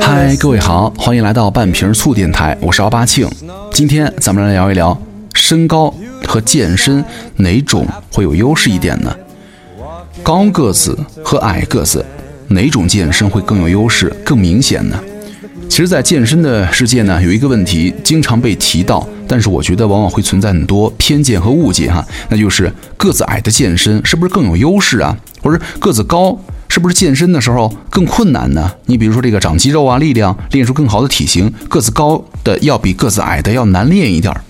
嗨，各位好，欢迎来到半瓶醋电台，我是奥巴庆。今天咱们来聊一聊身高和健身哪种会有优势一点呢？高个子和矮个子哪种健身会更有优势、更明显呢？其实，在健身的世界呢，有一个问题经常被提到，但是我觉得往往会存在很多偏见和误解哈，那就是个子矮的健身是不是更有优势啊？或者个子高？是不是健身的时候更困难呢？你比如说这个长肌肉啊，力量练出更好的体型，个子高的要比个子矮的要难练一点儿。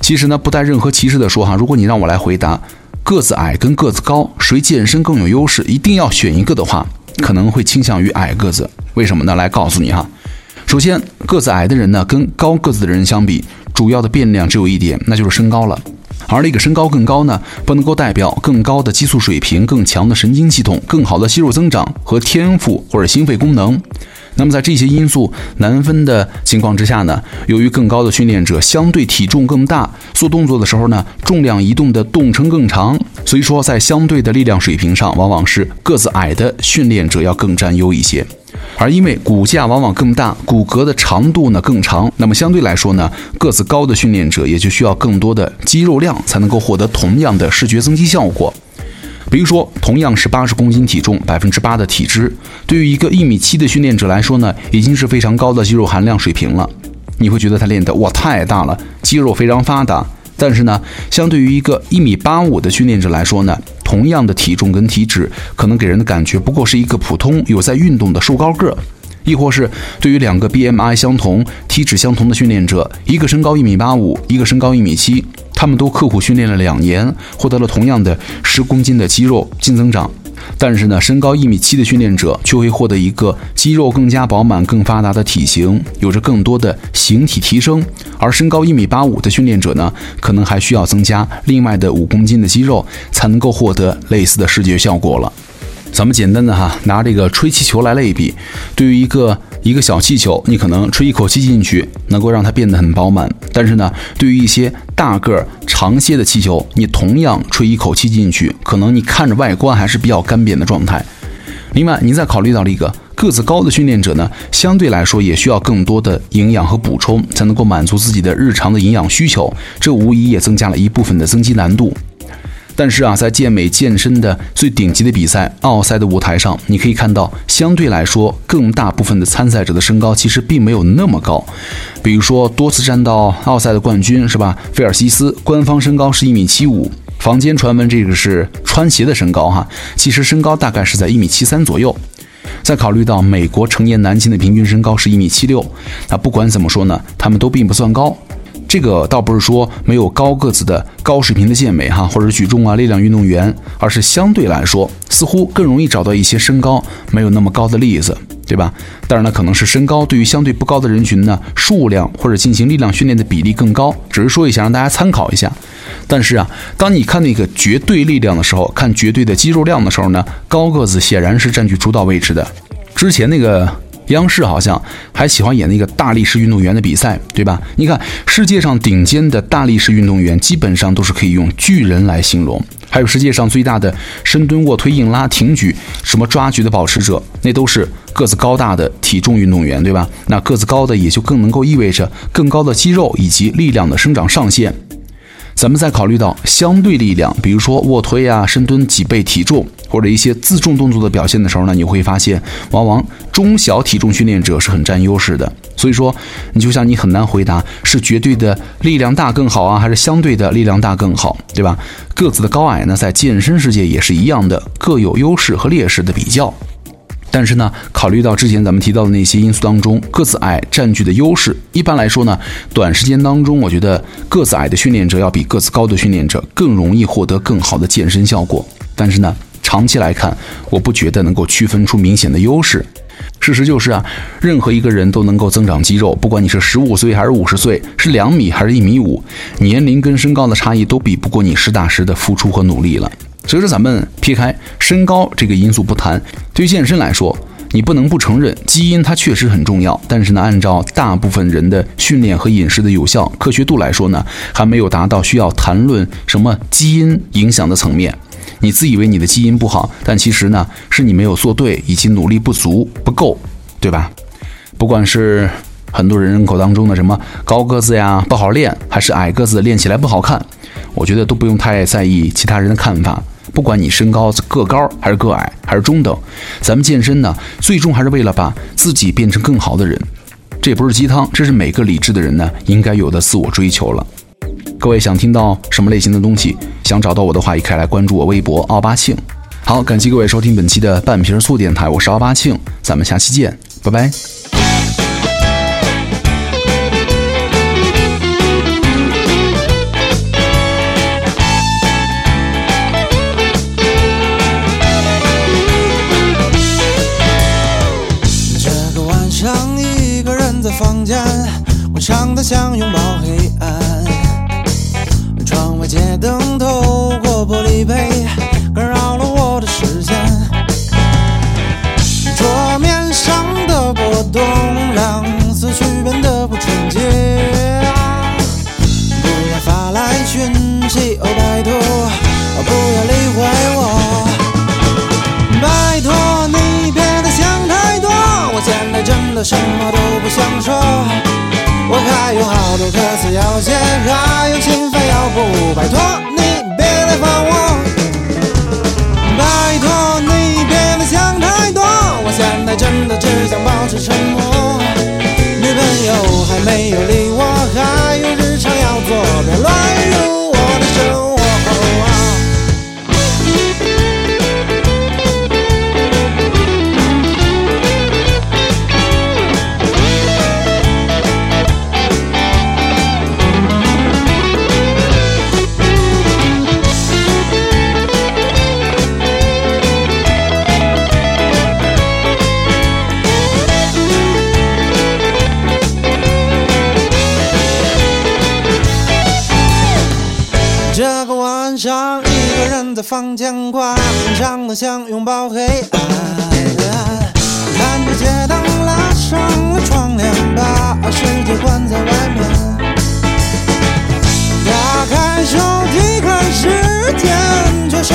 其实呢，不带任何歧视的说哈，如果你让我来回答个子矮跟个子高谁健身更有优势，一定要选一个的话，可能会倾向于矮个子。为什么呢？来告诉你哈。首先，个子矮的人呢，跟高个子的人相比，主要的变量只有一点，那就是身高了。而那个身高更高呢，不能够代表更高的激素水平、更强的神经系统、更好的肌肉增长和天赋或者心肺功能。那么在这些因素难分的情况之下呢，由于更高的训练者相对体重更大，做动作的时候呢，重量移动的动程更长，所以说在相对的力量水平上，往往是个子矮的训练者要更占优一些。而因为骨架往往更大，骨骼的长度呢更长，那么相对来说呢，个子高的训练者也就需要更多的肌肉量才能够获得同样的视觉增肌效果。比如说，同样是八十公斤体重，百分之八的体脂，对于一个一米七的训练者来说呢，已经是非常高的肌肉含量水平了。你会觉得他练的哇太大了，肌肉非常发达。但是呢，相对于一个一米八五的训练者来说呢，同样的体重跟体脂，可能给人的感觉不过是一个普通有在运动的瘦高个，亦或是对于两个 BMI 相同、体脂相同的训练者，一个身高一米八五，一个身高一米七，他们都刻苦训练了两年，获得了同样的十公斤的肌肉净增长。但是呢，身高一米七的训练者却会获得一个肌肉更加饱满、更发达的体型，有着更多的形体提升；而身高一米八五的训练者呢，可能还需要增加另外的五公斤的肌肉，才能够获得类似的视觉效果了。咱们简单的哈，拿这个吹气球来类比，对于一个一个小气球，你可能吹一口气进去，能够让它变得很饱满；但是呢，对于一些大个儿、长些的气球，你同样吹一口气进去，可能你看着外观还是比较干瘪的状态。另外，你再考虑到了一个个子高的训练者呢，相对来说也需要更多的营养和补充，才能够满足自己的日常的营养需求，这无疑也增加了一部分的增肌难度。但是啊，在健美健身的最顶级的比赛奥赛的舞台上，你可以看到，相对来说，更大部分的参赛者的身高其实并没有那么高。比如说，多次站到奥赛的冠军是吧？菲尔西斯官方身高是一米七五，坊间传闻这个是穿鞋的身高哈，其实身高大概是在一米七三左右。再考虑到美国成年男性的平均身高是一米七六，那不管怎么说呢，他们都并不算高。这个倒不是说没有高个子的高水平的健美哈，或者举重啊力量运动员，而是相对来说似乎更容易找到一些身高没有那么高的例子，对吧？当然了，可能是身高对于相对不高的人群呢，数量或者进行力量训练的比例更高，只是说一下让大家参考一下。但是啊，当你看那个绝对力量的时候，看绝对的肌肉量的时候呢，高个子显然是占据主导位置的。之前那个。央视好像还喜欢演那个大力士运动员的比赛，对吧？你看世界上顶尖的大力士运动员，基本上都是可以用巨人来形容。还有世界上最大的深蹲、卧推、硬拉、挺举，什么抓举的保持者，那都是个子高大的体重运动员，对吧？那个子高的也就更能够意味着更高的肌肉以及力量的生长上限。咱们再考虑到相对力量，比如说卧推啊、深蹲几倍体重，或者一些自重动作的表现的时候呢，你会发现，往往中小体重训练者是很占优势的。所以说，你就像你很难回答是绝对的力量大更好啊，还是相对的力量大更好，对吧？个子的高矮呢，在健身世界也是一样的，各有优势和劣势的比较。但是呢，考虑到之前咱们提到的那些因素当中，个子矮占据的优势，一般来说呢，短时间当中，我觉得个子矮的训练者要比个子高的训练者更容易获得更好的健身效果。但是呢，长期来看，我不觉得能够区分出明显的优势。事实就是啊，任何一个人都能够增长肌肉，不管你是十五岁还是五十岁，是两米还是一米五，年龄跟身高的差异都比不过你实打实的付出和努力了。所以说，咱们撇开身高这个因素不谈，对于健身来说，你不能不承认，基因它确实很重要。但是呢，按照大部分人的训练和饮食的有效科学度来说呢，还没有达到需要谈论什么基因影响的层面。你自以为你的基因不好，但其实呢，是你没有做对，以及努力不足不够，对吧？不管是很多人人口当中的什么高个子呀不好练，还是矮个子练起来不好看，我觉得都不用太在意其他人的看法。不管你身高个高还是个矮还是中等，咱们健身呢，最终还是为了把自己变成更好的人。这不是鸡汤，这是每个理智的人呢应该有的自我追求了。各位想听到什么类型的东西？想找到我的话，也可以来关注我微博奥巴庆。好，感谢各位收听本期的半瓶醋电台，我是奥巴庆，咱们下期见，拜拜。间，我唱得像拥抱黑暗。窗外街灯透过玻璃杯，干扰了我的视线。桌面上的波动让思绪变得不纯洁。不要发来讯息，哦，拜托，不要理会我。拜托你别再想太多，我现在真的什么都。有歌词要写，还有心烦要不。拜托你别来烦我，拜托你别再想太多，我现在真的只想保持沉默。晚上，一个人在房间挂，长得想拥抱黑暗。看着街灯拉上了窗帘，把世界关在外面。打开手机看时间，却是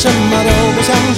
什么都不想